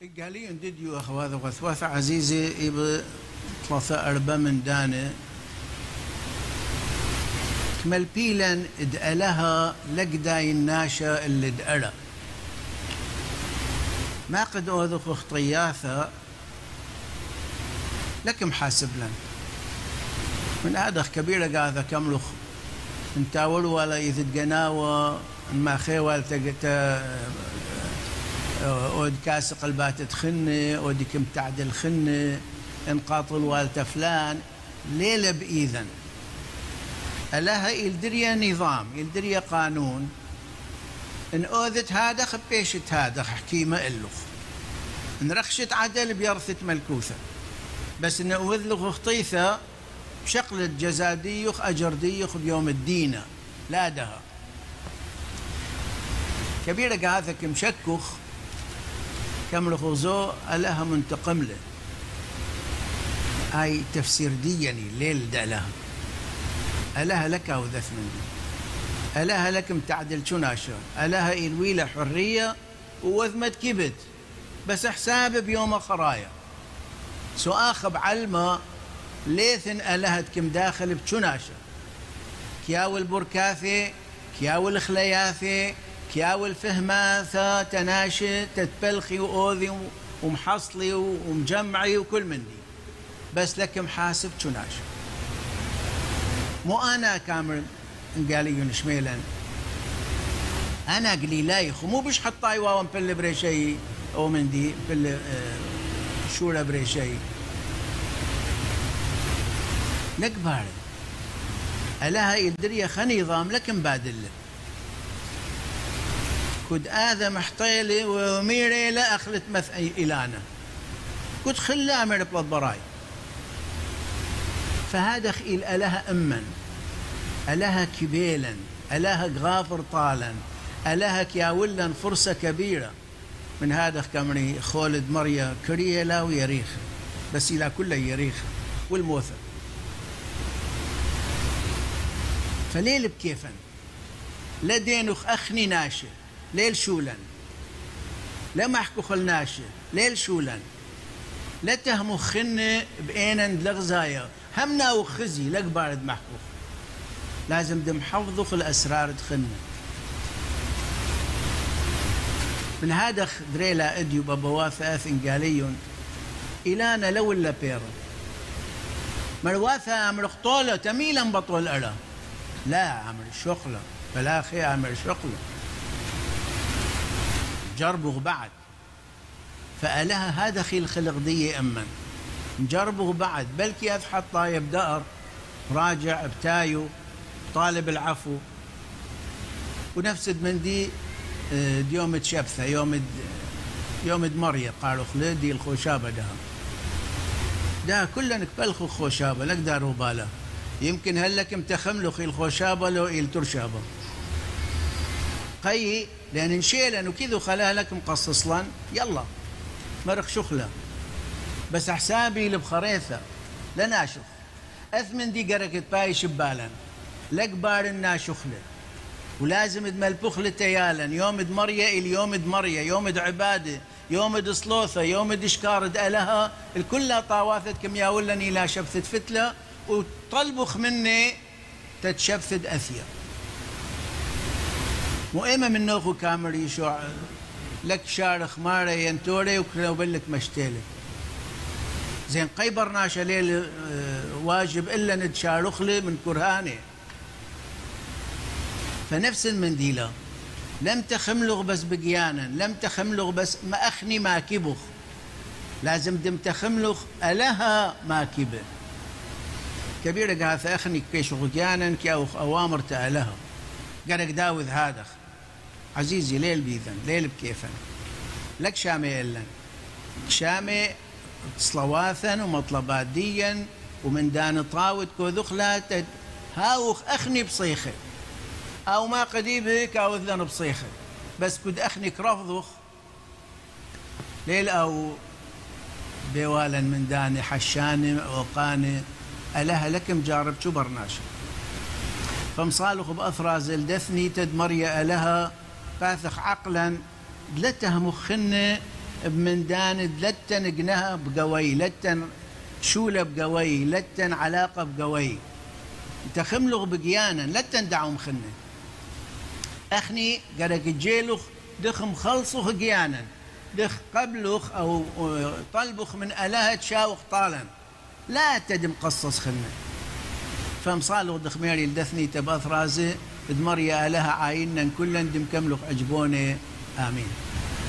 قالي ديديو أخواذ وثواث عزيزي إب ثلاثة أربع من دانة كمل بيلن ادألها لقداي الناشا اللي ادألا ما قد أوذخ اخطياثة لكم حاسب لن. من هذا كبيرة قاذا كملخ انتاول ولا يثد قناوة ما خيوال أود كاس قلبات تخنة أود كم تعدل خنة انقاطل والت فلان ليلة بإذن ألها يلدريا نظام يلدريا قانون. إن أوذت هذا خبيشت هذا حكيمة إلخ. إن رخشت عدل بيرثت ملكوثة. بس إن اوذلغ اخطيثة بشقلة جزاديخ أجرديخ بيوم الدينة لا دها. كبيرة هذا كم كم لخوزو ألها منتقم له. هاي تفسير ديني ليل دألها ألها لك من دي ألها لكم تعدل شناشا ألها إلويلة حرية ووذمت كبد بس حساب بيوم خرايا. سو آخب علمة ليثن ألهت كم داخل بشناشا كياو البركاثي كياو الخلياثي كياو الفهماثة تناشي تتبلخي وأوذي ومحصلي ومجمعي وكل من دي بس لك محاسب شناشا مو أنا كامل قالي شميلا أنا قليلايخ مو بش حطاي واو بل بريشي أو من دي بل آه، شورا بريشي. نكبر ألاها يدري خني نظام لكن بادل كد آذا محطيلي وميري لا أخلت مث إلانا كد خلا بلاد براي. فهذا خيل ألها أمن. ألها كبيلا ألها غافر طالا ألها كياولا فرصة كبيرة. من هذا كمري خولد مريا كريلا ويريخ. بس إلى كل يريخ. والموثق. فليل بكيفن. لا دينوخ أخني ناشي ليل شولن. لا محكو خل ناشي ليل شولن. لا تهمو خن بأين لغزايا. همنا وخزي لك بارد محكو لازم دم حفظو في الأسرار تخن من هذا دريلا اديو بابواثا اثن قاليون إلانا لو ولا بيرا مرواثا أمر خطولة تميلا بطول ألا. لا عمل شغلة فلا خي عمل شغلة جربه بعد. فألها هذا خي الخلق دي أمن. جربه بعد. بلكي أذحط طايب دار راجع بتايو طالب العفو. ونفس المندي آه، يوم تشبثة يوم يوم مرية قالوا خلدي الخوشابة ده. ده كلنا نكبلخو خوشابة لك دارو باله يمكن هلك متخملو خي الخوشابة لو إل ترشابة. قي لأن نشيلا وكذا خلاها لك مقصص لأن يلا مرق شخلة. بس حسابي لبخريثة. لناشخ أثمن دي قركت باي شبالا لك بار شخلة. ولازم دمل بخلة تيالا يوم دمرية اليوم دمرية يوم عبادة. يوم دصلوثة يوم دشكار دألها الكل طاواثت كم ياولني لا شبثت فتلة. وطلبخ مني تتشفد أثير مؤمة من نوخو كامر يشوع لك شارخ مارة ينتوري وكلو بلك مشتيلك زين قيبرناش ليل آه، واجب إلا نتشارخ لي من كرهاني. فنفس المنديلة لم تخملغ بس بقيانا لم تخملغ بس ما أخني ما كبخ لازم دم تخملغ ألها ما كبه. كبيرة قال أخني كيش غجانا كي أوامر تألها. قال داوذ هذا عزيزي ليل بيذن ليل بكيفن. لك شامي إلا شامي صلواثا ومطلبات ديا ومن دان طاوت كوذخلا هاوخ أخني بصيخة أو ما قديبك أو ذن بصيخة بس كد أخنك رفضخ ليل أو بيوالا من داني حشاني وقاني ألها لكم جارب شو برناشا فمصالخ بأثرى دثني تدمريا ألها باثخ عقلا دلتها مخنة بمن دان لتن جنها بقوي لتن شولة بقوي لتن علاقة بقوي. تخملغ بقيانا لتن دعوم خنه أخني قرق جيلخ دخم خلصه قيانا دخ قبلخ أو طلبخ من ألهة شاوخ طالا. لا تدم قصص خنة. فمصالغ دخميري الدثني تباث رازي دمر يا لها عاينا كلا دم كملخ عجبوني آمين.